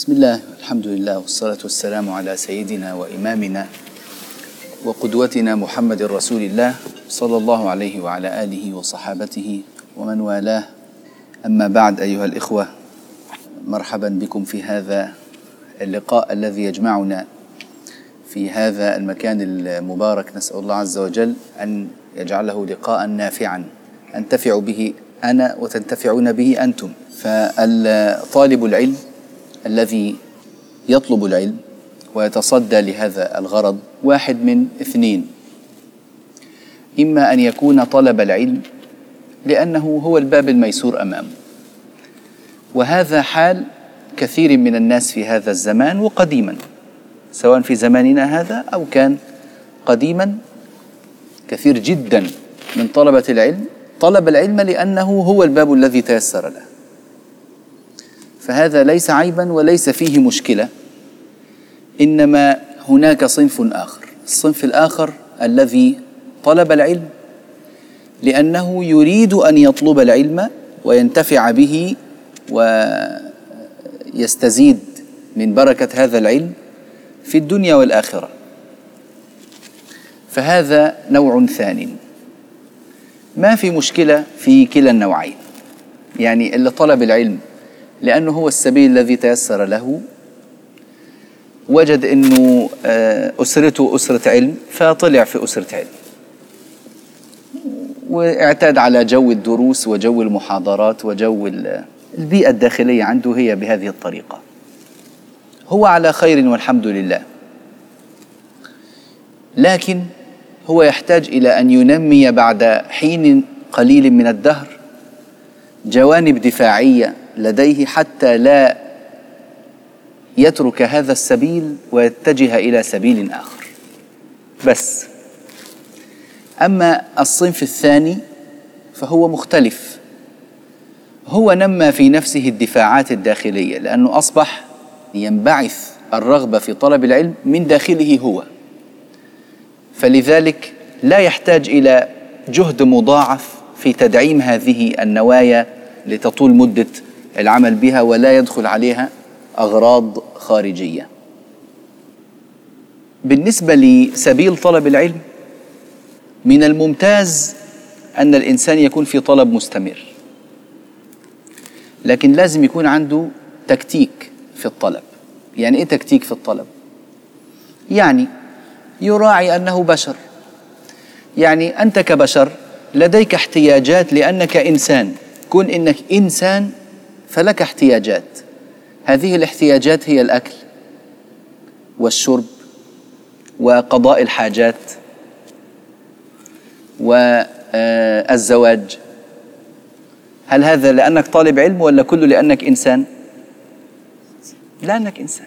بسم الله الحمد لله والصلاة والسلام على سيدنا وإمامنا وقدوتنا محمد رسول الله صلى الله عليه وعلى آله وصحابته ومن والاه. أما بعد أيها الإخوة مرحبا بكم في هذا اللقاء الذي يجمعنا في هذا المكان المبارك. نسأل الله عز وجل أن يجعله لقاء نافعا أنتفع به أنا وتنتفعون به أنتم. فالطالب العلم الذي يطلب العلم ويتصدى لهذا الغرض واحد من اثنين. إما أن يكون طلب العلم لأنه هو الباب الميسور أمامه. وهذا حال كثير من الناس في هذا الزمان وقديما سواء في زماننا هذا أو كان قديما. كثير جدا من طلبة العلم طلب العلم لأنه هو الباب الذي تيسر له. فهذا ليس عيبا وليس فيه مشكلة. إنما هناك صنف آخر. الصنف الآخر الذي طلب العلم لأنه يريد أن يطلب العلم وينتفع به ويستزيد من بركة هذا العلم في الدنيا والآخرة. فهذا نوع ثانٍ ما في مشكلة في كلا النوعين. يعني اللي طلب العلم لأنه هو السبيل الذي تيسر له. وجد أنه أسرته أسرة علم فطلع في أسرة علم. واعتاد على جو الدروس وجو المحاضرات وجو البيئة الداخلية عنده هي بهذه الطريقة. هو على خير والحمد لله. لكن هو يحتاج إلى أن ينمي بعد حين قليل من الدهر جوانب دفاعية لديه حتى لا يترك هذا السبيل ويتجه إلى سبيل آخر. بس. أما الصنف الثاني فهو مختلف. هو نمى في نفسه الدفاعات الداخلية لأنه أصبح ينبعث الرغبة في طلب العلم من داخله هو. فلذلك لا يحتاج إلى جهد مضاعف في تدعيم هذه النوايا لتطول مدة العمل بها ولا يدخل عليها أغراض خارجية. بالنسبة لسبيل طلب العلم من الممتاز أن الإنسان يكون في طلب مستمر لكن لازم يكون عنده تكتيك في الطلب. يعني إيه تكتيك في الطلب؟ يعني يراعي أنه بشر. يعني أنت كبشر لديك احتياجات لأنك إنسان. كن إنك إنسان فلك احتياجات. هذه الاحتياجات هي الأكل والشرب وقضاء الحاجات والزواج. هل هذا لأنك طالب علم ولا كله لأنك إنسان؟ لأنك إنسان.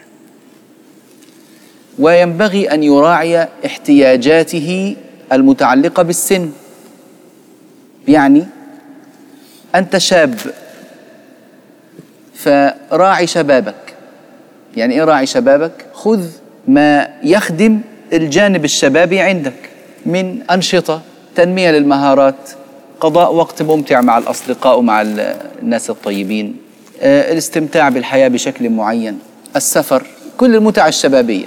وينبغي أن يراعي احتياجاته المتعلقة بالسن. يعني أنت شاب فراعي شبابك. يعني إيه راعي شبابك؟ خذ ما يخدم الجانب الشبابي عندك من أنشطة تنمية للمهارات قضاء وقت ممتع مع الأصدقاء ومع الناس الطيبين الاستمتاع بالحياة بشكل معين السفر كل المتع الشبابية.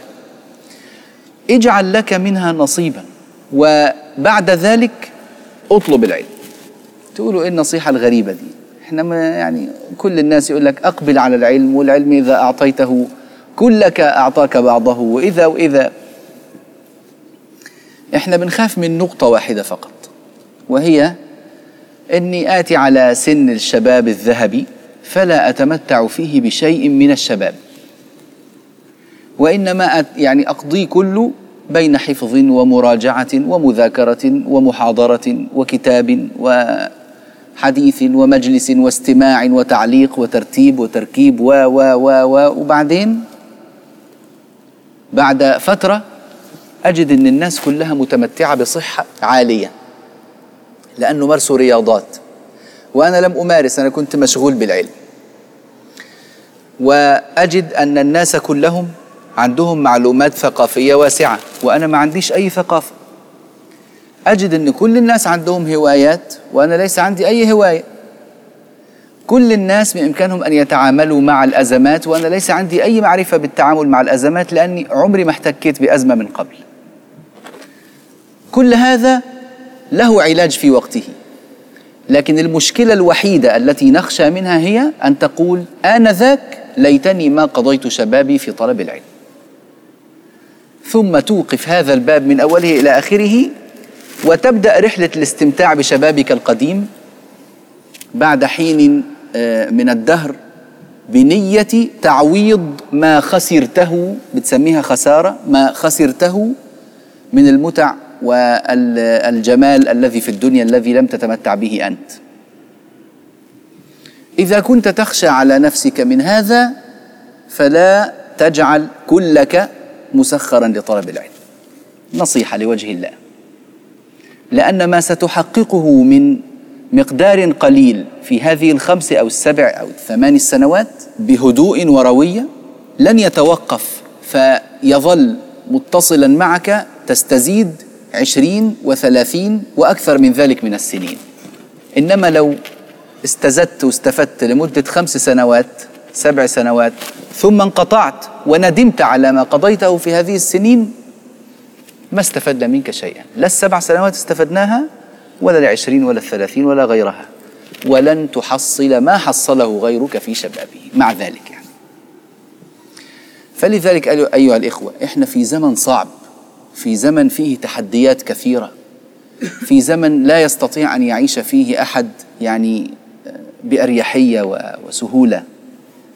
اجعل لك منها نصيبا وبعد ذلك اطلب العلم. تقولوا إيه النصيحة الغريبة دي؟ إحنا ما يعني كل الناس يقول لك أقبل على العلم والعلم إذا أعطيته كلك أعطاك بعضه وإذا وإذا. إحنا بنخاف من نقطة واحدة فقط وهي إني آتي على سن الشباب الذهبي فلا أتمتع فيه بشيء من الشباب. وإنما يعني أقضي كله بين حفظ ومراجعة ومذاكرة ومحاضرة وكتاب وحديث ومجلس واستماع وتعليق وترتيب وتركيب و و و و وبعدين بعد فترة أجد إن الناس كلها متمتعة بصحة عالية لأنه مارسوا رياضات وأنا لم أمارس أنا كنت مشغول بالعلم. وأجد أن الناس كلهم عندهم معلومات ثقافية واسعة وأنا ما عنديش أي ثقافة. أجد أن كل الناس عندهم هوايات وأنا ليس عندي أي هواية. كل الناس بإمكانهم أن يتعاملوا مع الأزمات وأنا ليس عندي أي معرفة بالتعامل مع الأزمات لأني عمري ما احتكيت بأزمة من قبل. كل هذا له علاج في وقته. لكن المشكلة الوحيدة التي نخشى منها هي أن تقول آنذاك ليتني ما قضيت شبابي في طلب العلم. ثم توقف هذا الباب من أوله إلى آخره وتبدأ رحلة الاستمتاع بشبابك القديم بعد حين آه، من الدهر بنية تعويض ما خسرته بتسميها خسارة ما خسرته من المتع والجمال الذي في الدنيا الذي لم تتمتع به أنت. إذا كنت تخشى على نفسك من هذا فلا تجعل كلك مسخرا لطلب العلم. نصيحة لوجه الله. لأن ما ستحققه من مقدار قليل في هذه الخمس أو السبع أو الثمان السنوات بهدوء وروية لن يتوقف فيظل متصلا معك تستزيد عشرين وثلاثين وأكثر من ذلك من السنين. إنما لو استزدت واستفدت لمدة خمس سنوات سبع سنوات ثم انقطعت وندمت على ما قضيته في هذه السنين ما استفدنا منك شيئا. لا السبع سنوات استفدناها ولا العشرين ولا الثلاثين ولا غيرها. ولن تحصل ما حصله غيرك في شبابه مع ذلك يعني. فلذلك أيها الإخوة إحنا في زمن صعب في زمن فيه تحديات كثيرة في زمن لا يستطيع أن يعيش فيه أحد يعني بأريحية وسهولة.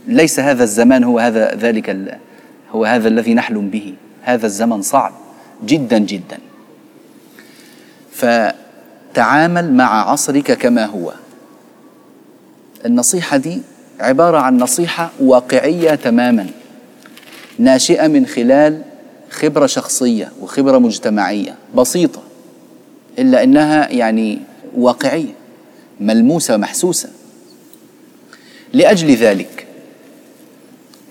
ليس هذا الزمان هو هذا ذلك هو هذا الذي نحلم به. هذا الزمن صعب. جدا جدا. فتعامل مع عصرك كما هو. النصيحة دي عبارة عن نصيحة واقعية تماما ناشئة من خلال خبرة شخصية وخبرة مجتمعية بسيطة إلا أنها يعني واقعية ملموسة ومحسوسة لأجل ذلك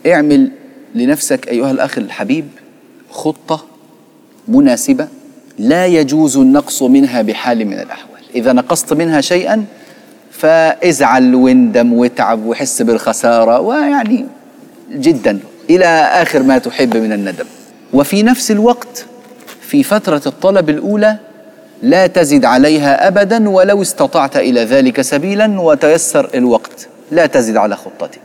اعمل لنفسك أيها الأخ الحبيب خطة مناسبة لا يجوز النقص منها بحال من الأحوال. إذا نقصت منها شيئا فازعل واندم واتعب وحس بالخسارة ويعني جدا. إلى آخر ما تحب من الندم. وفي نفس الوقت في فترة الطلب الأولى لا تزد عليها أبدا ولو استطعت إلى ذلك سبيلا وتيسر الوقت. لا تزد على خطتك.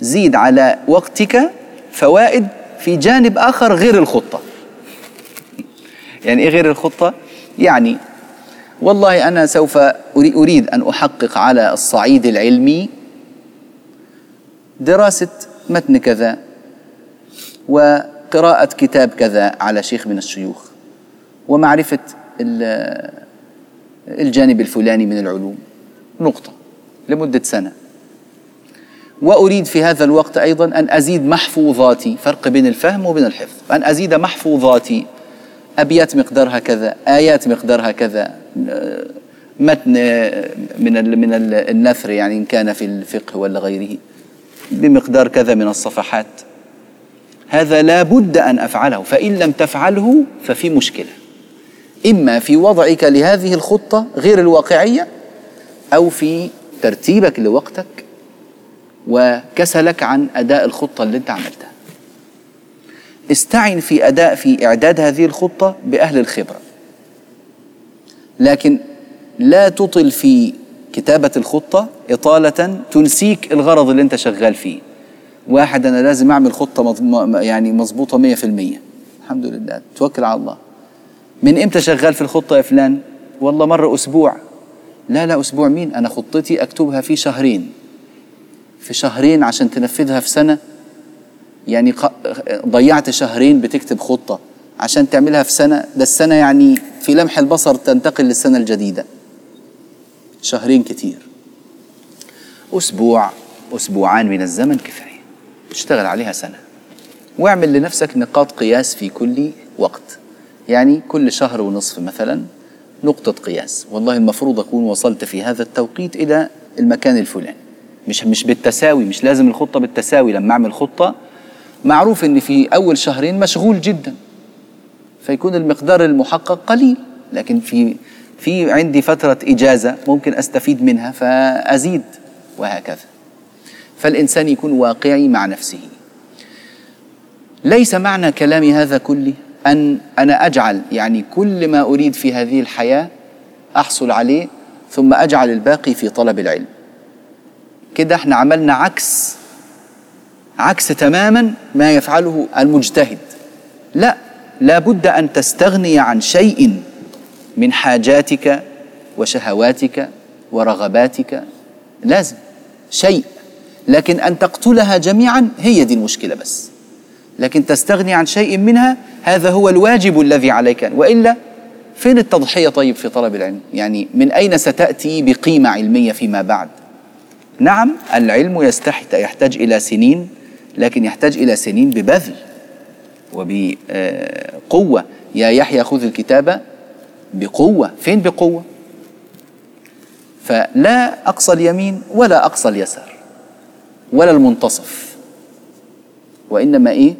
زيد على وقتك فوائد في جانب آخر غير الخطة. يعني إيه غير الخطة؟ يعني والله أنا سوف أريد أن أحقق على الصعيد العلمي دراسة متن كذا و قراءة كتاب كذا على شيخ من الشيوخ ومعرفة الجانب الفلاني من العلوم نقطة لمدة سنة وأريد في هذا الوقت أيضا أن أزيد محفوظاتي فرق بين الفهم وبين الحفظ أن أزيد محفوظاتي أبيات مقدارها كذا آيات مقدارها كذا متن من من النثر يعني إن كان في الفقه ولا غيره بمقدار كذا من الصفحات. هذا لا بد أن أفعله فإن لم تفعله ففي مشكلة. إما في وضعك لهذه الخطة غير الواقعية أو في ترتيبك لوقتك وكسلك عن أداء الخطة اللي أنت عملتها. استعن في أداء في إعداد هذه الخطة بأهل الخبرة. لكن لا تطل في كتابة الخطة إطالة تنسيك الغرض اللي أنت شغال فيه. واحد أنا لازم أعمل خطة يعني مظبوطة 100% الحمد لله. توكل على الله. من إمتى شغال في الخطة يا فلان؟ والله مره أسبوع. لا لا أسبوع مين؟ أنا خطتي أكتبها في شهرين. في شهرين عشان تنفذها في سنة يعني ضيعت شهرين بتكتب خطة عشان تعملها في سنة. ده السنة يعني في لمح البصر تنتقل للسنة الجديدة. شهرين كتير. أسبوع أسبوعان من الزمن كفاية. اشتغل عليها سنة واعمل لنفسك نقاط قياس في كل وقت. يعني كل شهر ونصف مثلا نقطة قياس. والله المفروض أكون وصلت في هذا التوقيت إلى المكان الفلاني. مش مش بالتساوي مش لازم الخطة بالتساوي. لما أعمل خطة معروف إن في أول شهرين مشغول جدا فيكون المقدار المحقق قليل لكن في في عندي فترة إجازة ممكن أستفيد منها فأزيد وهكذا. فالإنسان يكون واقعي مع نفسه. ليس معنى كلامي هذا كله أن أنا أجعل يعني كل ما أريد في هذه الحياة أحصل عليه ثم أجعل الباقي في طلب العلم. كده إحنا عملنا عكس عكس تماما ما يفعله المجتهد. لا لابد أن تستغني عن شيء من حاجاتك وشهواتك ورغباتك. لازم شيء. لكن أن تقتلها جميعا هي دي المشكلة بس. لكن تستغني عن شيء منها هذا هو الواجب الذي عليك وإلا فين التضحية طيب في طلب العلم؟ يعني من أين ستأتي بقيمة علمية فيما بعد؟ نعم العلم يستحت يحتاج إلى سنين لكن يحتاج إلى سنين ببذل وبقوة. يا يحيى خذ الكتاب بقوة. فين بقوة؟ فلا أقصى اليمين ولا أقصى اليسار ولا المنتصف وإنما إيه؟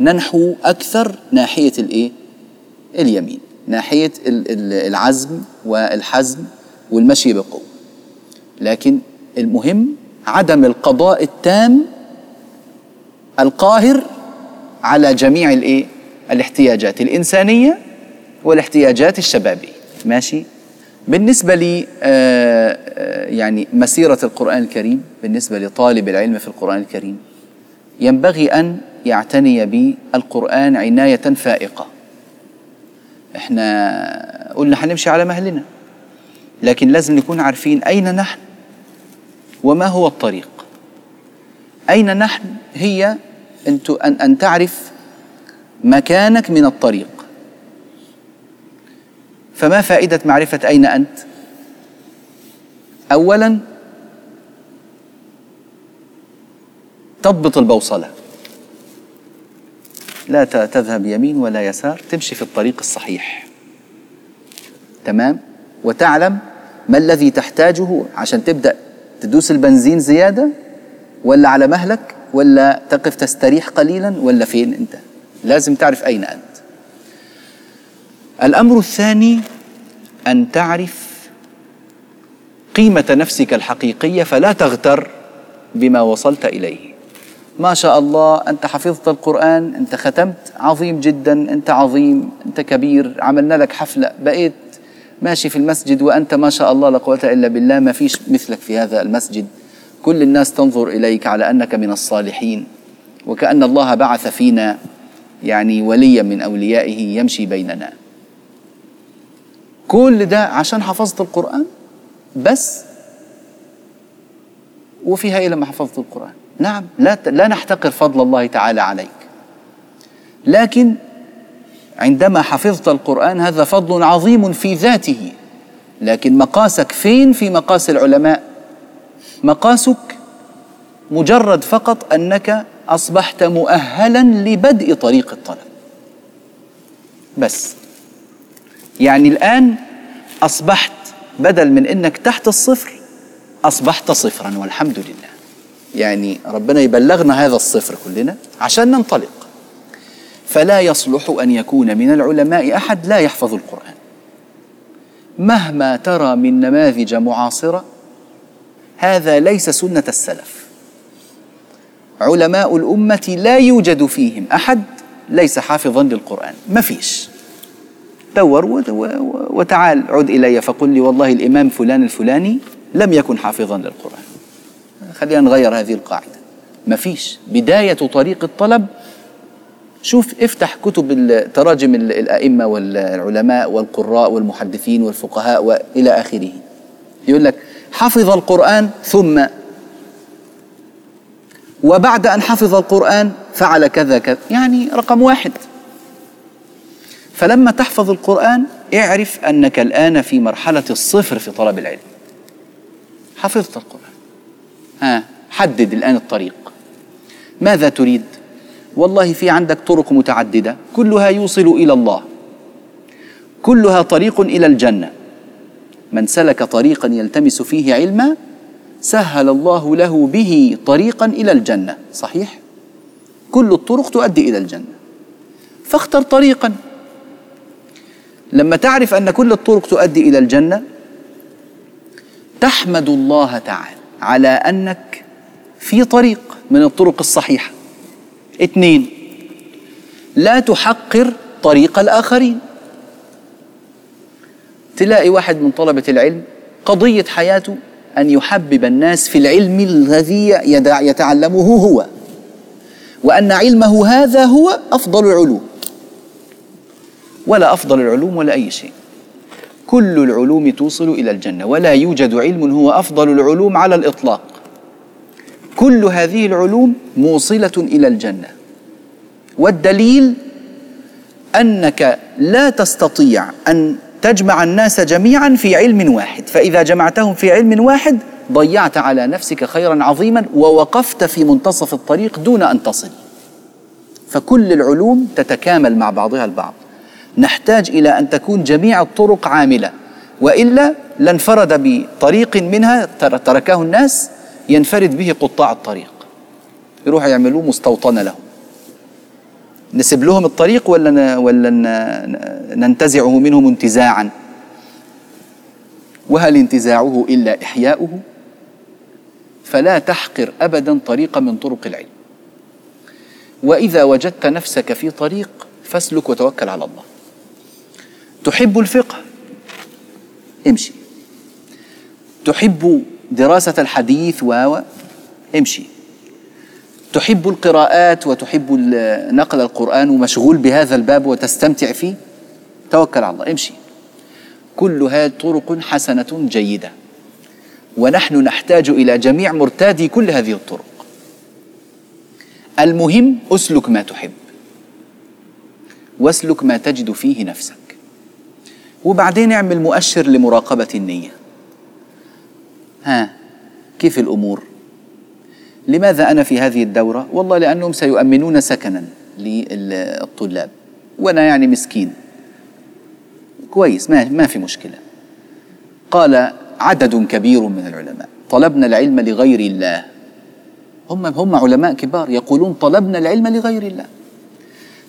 ننحو أكثر ناحية الإيه؟ اليمين ناحية العزم والحزم والمشي بقوة. لكن المهم عدم القضاء التام القاهر على جميع الإيه؟ الاحتياجات الإنسانية والاحتياجات الشبابية. ماشي؟ بالنسبة لي آه، آه، يعني مسيرة القرآن الكريم بالنسبة لطالب العلم في القرآن الكريم ينبغي أن يعتني بالقرآن عناية فائقة. إحنا قلنا حنمشي على مهلنا لكن لازم نكون عارفين أين نحن وما هو الطريق. أين نحن؟ هي أن أن تعرف مكانك من الطريق. فما فائدة معرفة أين أنت؟ أولا تضبط البوصلة. لا تذهب يمين ولا يسار تمشي في الطريق الصحيح. تمام؟ وتعلم ما الذي تحتاجه عشان تبدأ تدوس البنزين زيادة ولا على مهلك ولا تقف تستريح قليلا ولا فين أنت؟ لازم تعرف أين أنت. الأمر الثاني أن تعرف قيمة نفسك الحقيقية فلا تغتر بما وصلت إليه. ما شاء الله أنت حفظت القرآن أنت ختمت عظيم جدا أنت عظيم أنت كبير عملنا لك حفلة بقيت ماشي في المسجد وأنت ما شاء الله لا قوة إلا بالله ما فيش مثلك في هذا المسجد. كل الناس تنظر إليك على أنك من الصالحين وكأن الله بعث فينا يعني وليا من أوليائه يمشي بيننا. كل ده عشان حفظت القرآن بس؟ وفيها إيه لما حفظت القرآن. نعم لا لا نحتقر فضل الله تعالى عليك. لكن عندما حفظت القرآن هذا فضل عظيم في ذاته لكن مقاسك فين؟ في مقاس العلماء. مقاسك مجرد فقط أنك أصبحت مؤهلا لبدء طريق الطلب. بس. يعني الآن أصبحت بدل من إنك تحت الصفر أصبحت صفرا والحمد لله. يعني ربنا يبلغنا هذا الصفر كلنا عشان ننطلق. فلا يصلح أن يكون من العلماء أحد لا يحفظ القرآن. مهما ترى من نماذج معاصرة هذا ليس سنة السلف. علماء الأمة لا يوجد فيهم أحد ليس حافظا للقرآن. ما فيش. دور وتعال عد إلي فقل لي والله الإمام فلان الفلاني لم يكن حافظا للقرآن. خلينا نغير هذه القاعدة. ما فيش. بداية طريق الطلب شوف افتح كتب تراجم الأئمة والعلماء والقراء والمحدثين والفقهاء وإلى آخره. يقول لك حفظ القرآن ثم. وبعد أن حفظ القرآن فعل كذا كذا. يعني رقم واحد. فلما تحفظ القرآن اعرف أنك الآن في مرحلة الصفر في طلب العلم. حفظت القرآن. ها حدد الآن الطريق. ماذا تريد؟ والله في عندك طرق متعددة. كلها يوصل إلى الله. كلها طريق إلى الجنة. من سلك طريقا يلتمس فيه علما سهل الله له به طريقا إلى الجنة. صحيح؟ كل الطرق تؤدي إلى الجنة. فاختر طريقا. لما تعرف أن كل الطرق تؤدي إلى الجنة تحمد الله تعالى على أنك في طريق من الطرق الصحيحة. اثنين لا تحقر طريق الآخرين. تلاقي واحد من طلبة العلم قضية حياته أن يحبب الناس في العلم الذي يتعلمه هو وأن علمه هذا هو أفضل العلوم. ولا أفضل العلوم ولا أي شيء. كل العلوم توصل إلى الجنة ولا يوجد علم هو أفضل العلوم على الإطلاق. كل هذه العلوم موصلة إلى الجنة. والدليل أنك لا تستطيع أن تجمع الناس جميعا في علم واحد. فإذا جمعتهم في علم واحد ضيعت على نفسك خيرا عظيما ووقفت في منتصف الطريق دون أن تصل. فكل العلوم تتكامل مع بعضها البعض. نحتاج إلى أن تكون جميع الطرق عاملة. وإلا لانفرد بطريق منها تركه الناس ينفرد به قطاع الطريق. يروحوا يعملوه مستوطنة لهم. نسب لهم الطريق ولا ولا ننتزعه منهم انتزاعا؟ وهل انتزاعه إلا إحياؤه؟ فلا تحقر ابدا طريقه من طرق العلم. وإذا وجدت نفسك في طريق فاسلك وتوكل على الله. تحب الفقه؟ امشي. تحب دراسة الحديث؟ و امشي. تحب القراءات وتحب نقل القرآن ومشغول بهذا الباب وتستمتع فيه؟ توكل على الله امشي. كل هذه طرق حسنة جيدة. ونحن نحتاج إلى جميع مرتادي كل هذه الطرق. المهم اسلك ما تحب. واسلك ما تجد فيه نفسك. وبعدين اعمل مؤشر لمراقبة النية. ها كيف الأمور؟ لماذا أنا في هذه الدورة؟ والله لأنهم سيؤمنون سكنا للطلاب وأنا يعني مسكين. كويس ما, ما في مشكلة. قال عدد كبير من العلماء طلبنا العلم لغير الله. هم هم علماء كبار يقولون طلبنا العلم لغير الله.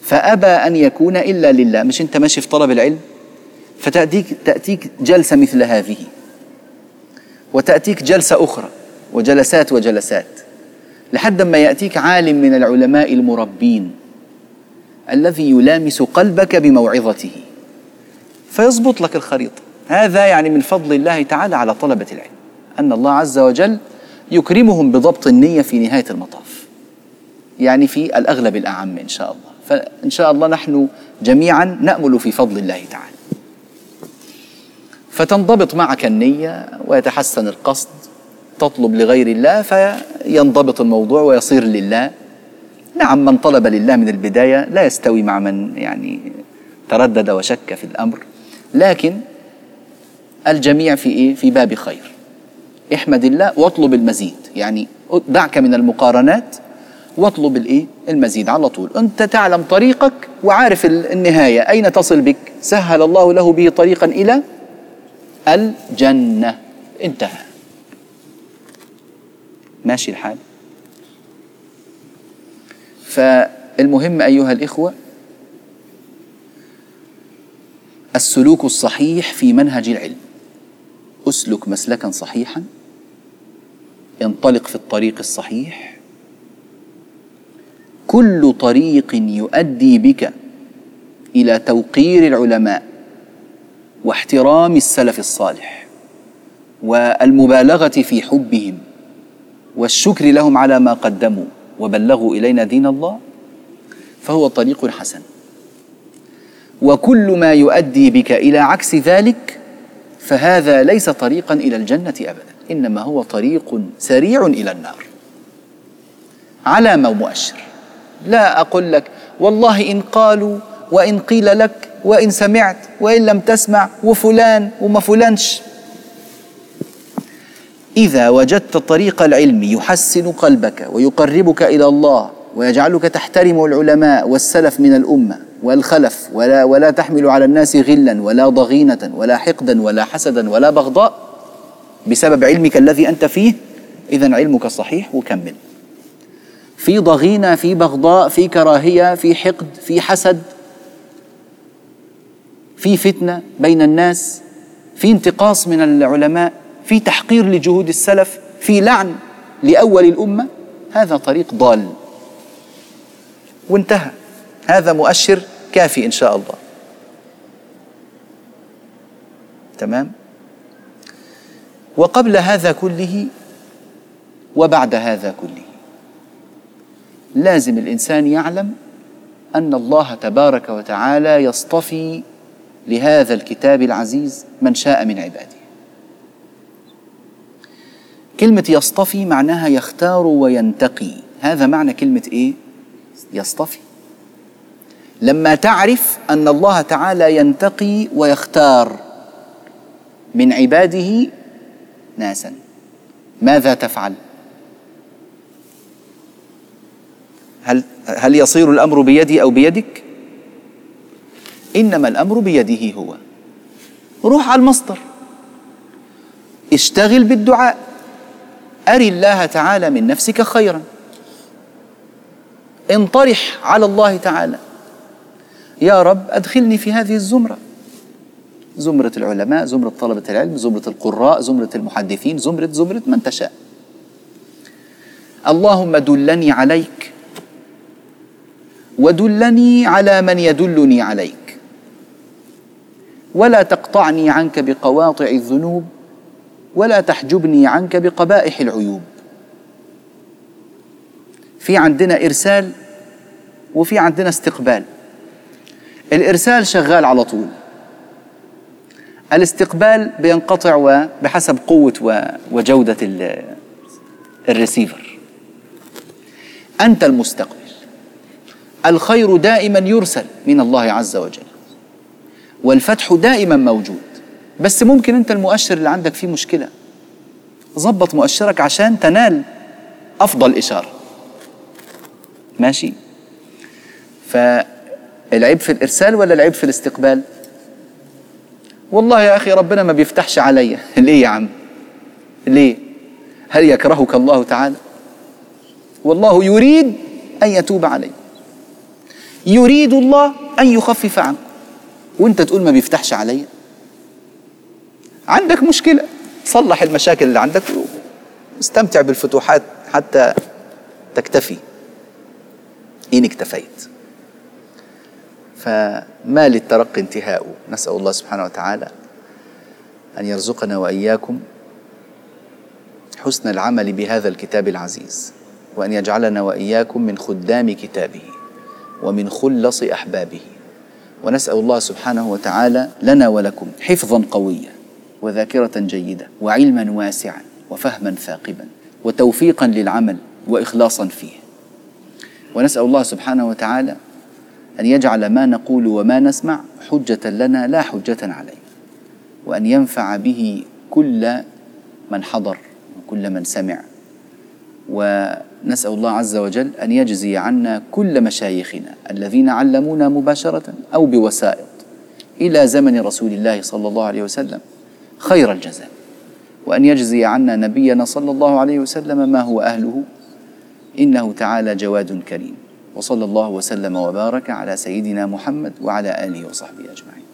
فأبى أن يكون إلا لله. مش أنت ماشي في طلب العلم؟ فتأتيك تأتيك جلسة مثل هذه وتأتيك جلسة أخرى وجلسات وجلسات. لحد ما يأتيك عالم من العلماء المربين الذي يلامس قلبك بموعظته. فيضبط لك الخريطة. هذا يعني من فضل الله تعالى على طلبة العلم. أن الله عز وجل يكرمهم بضبط النية في نهاية المطاف. يعني في الأغلب الأعم إن شاء الله. فإن شاء الله نحن جميعا نأمل في فضل الله تعالى. فتنضبط معك النية ويتحسن القصد تطلب لغير الله فينضبط الموضوع ويصير لله. نعم من طلب لله من البداية لا يستوي مع من يعني تردد وشك في الأمر. لكن الجميع في إيه؟ في باب خير. احمد الله واطلب المزيد. يعني دعك من المقارنات واطلب الإيه؟ المزيد على طول. أنت تعلم طريقك وعارف النهاية. أين تصل بك؟ سهل الله له به طريقا إلى الجنة. انتهى. ماشي الحال. فالمهم أيها الإخوة السلوك الصحيح في منهج العلم. أسلك مسلكا صحيحا انطلق في الطريق الصحيح. كل طريق يؤدي بك إلى توقير العلماء واحترام السلف الصالح والمبالغة في حبهم. والشكر لهم على ما قدموا وبلغوا إلينا دين الله فهو طريق حسن. وكل ما يؤدي بك إلى عكس ذلك فهذا ليس طريقا إلى الجنة ابدا إنما هو طريق سريع إلى النار. علامه ومؤشر لا أقول لك والله إن قالوا وإن قيل لك وإن سمعت وإن لم تسمع وفلان وما فلانش. إذا وجدت طريق العلم يحسن قلبك ويقربك إلى الله ويجعلك تحترم العلماء والسلف من الأمة والخلف ولا ولا تحمل على الناس غلا ولا ضغينة ولا حقدا ولا حسدا ولا بغضاء بسبب علمك الذي أنت فيه. إذا علمك صحيح وكمل. في ضغينة في بغضاء في كراهية في حقد في حسد في فتنة بين الناس في انتقاص من العلماء. في تحقير لجهود السلف في لعن لأول الأمة هذا طريق ضال. وانتهى. هذا مؤشر كافي إن شاء الله. تمام؟ وقبل هذا كله وبعد هذا كله لازم الإنسان يعلم أن الله تبارك وتعالى يصطفي لهذا الكتاب العزيز من شاء من عباده. كلمة يصطفي معناها يختار وينتقي. هذا معنى كلمة إيه؟ يصطفي. لما تعرف أن الله تعالى ينتقي ويختار من عباده ناسا. ماذا تفعل؟ هل هل يصير الأمر بيدي أو بيدك؟ إنما الأمر بيده هو. روح على المصدر. اشتغل بالدعاء. اري الله تعالى من نفسك خيرا. انطرح على الله تعالى. يا رب أدخلني في هذه الزمرة. زمرة العلماء زمرة طلبة العلم زمرة القراء زمرة المحدثين زمرة زمرة من تشاء. اللهم دلني عليك. ودلني على من يدلني عليك. ولا تقطعني عنك بقواطع الذنوب. ولا تحجبني عنك بقبائح العيوب. في عندنا إرسال وفي عندنا استقبال. الإرسال شغال على طول. الاستقبال بينقطع بحسب قوة وجودة الريسيفر. أنت المستقبل. الخير دائما يرسل من الله عز وجل. والفتح دائما موجود. بس ممكن انت المؤشر اللي عندك فيه مشكلة. ظبط مؤشرك عشان تنال أفضل إشارة. ماشي؟ فالعيب في الإرسال ولا العيب في الاستقبال؟ والله يا أخي ربنا ما بيفتحش عليا. ليه يا عم؟ ليه؟ هل يكرهك الله تعالى؟ والله يريد أن يتوب عليك. يريد الله أن يخفف عنك. وأنت تقول ما بيفتحش عليا؟ عندك مشكلة. صلح المشاكل اللي عندك واستمتع بالفتوحات حتى تكتفي. إن اكتفيت. فما للترقي انتهاء. نسأل الله سبحانه وتعالى أن يرزقنا وإياكم حسن العمل بهذا الكتاب العزيز وأن يجعلنا وإياكم من خدام كتابه ومن خلص أحبابه. ونسأل الله سبحانه وتعالى لنا ولكم حفظا قويا. وذاكرة جيدة وعلما واسعا وفهما ثاقبا وتوفيقا للعمل واخلاصا فيه. ونسأل الله سبحانه وتعالى أن يجعل ما نقول وما نسمع حجة لنا لا حجة علينا وأن ينفع به كل من حضر وكل من سمع. ونسأل الله عز وجل أن يجزي عنا كل مشايخنا الذين علمونا مباشرة أو بوسائط إلى زمن رسول الله صلى الله عليه وسلم. خير الجزاء. وأن يجزي عنا نبينا صلى الله عليه وسلم ما هو أهله إنه تعالى جواد كريم. وصلى الله وسلم وبارك على سيدنا محمد وعلى آله وصحبه أجمعين.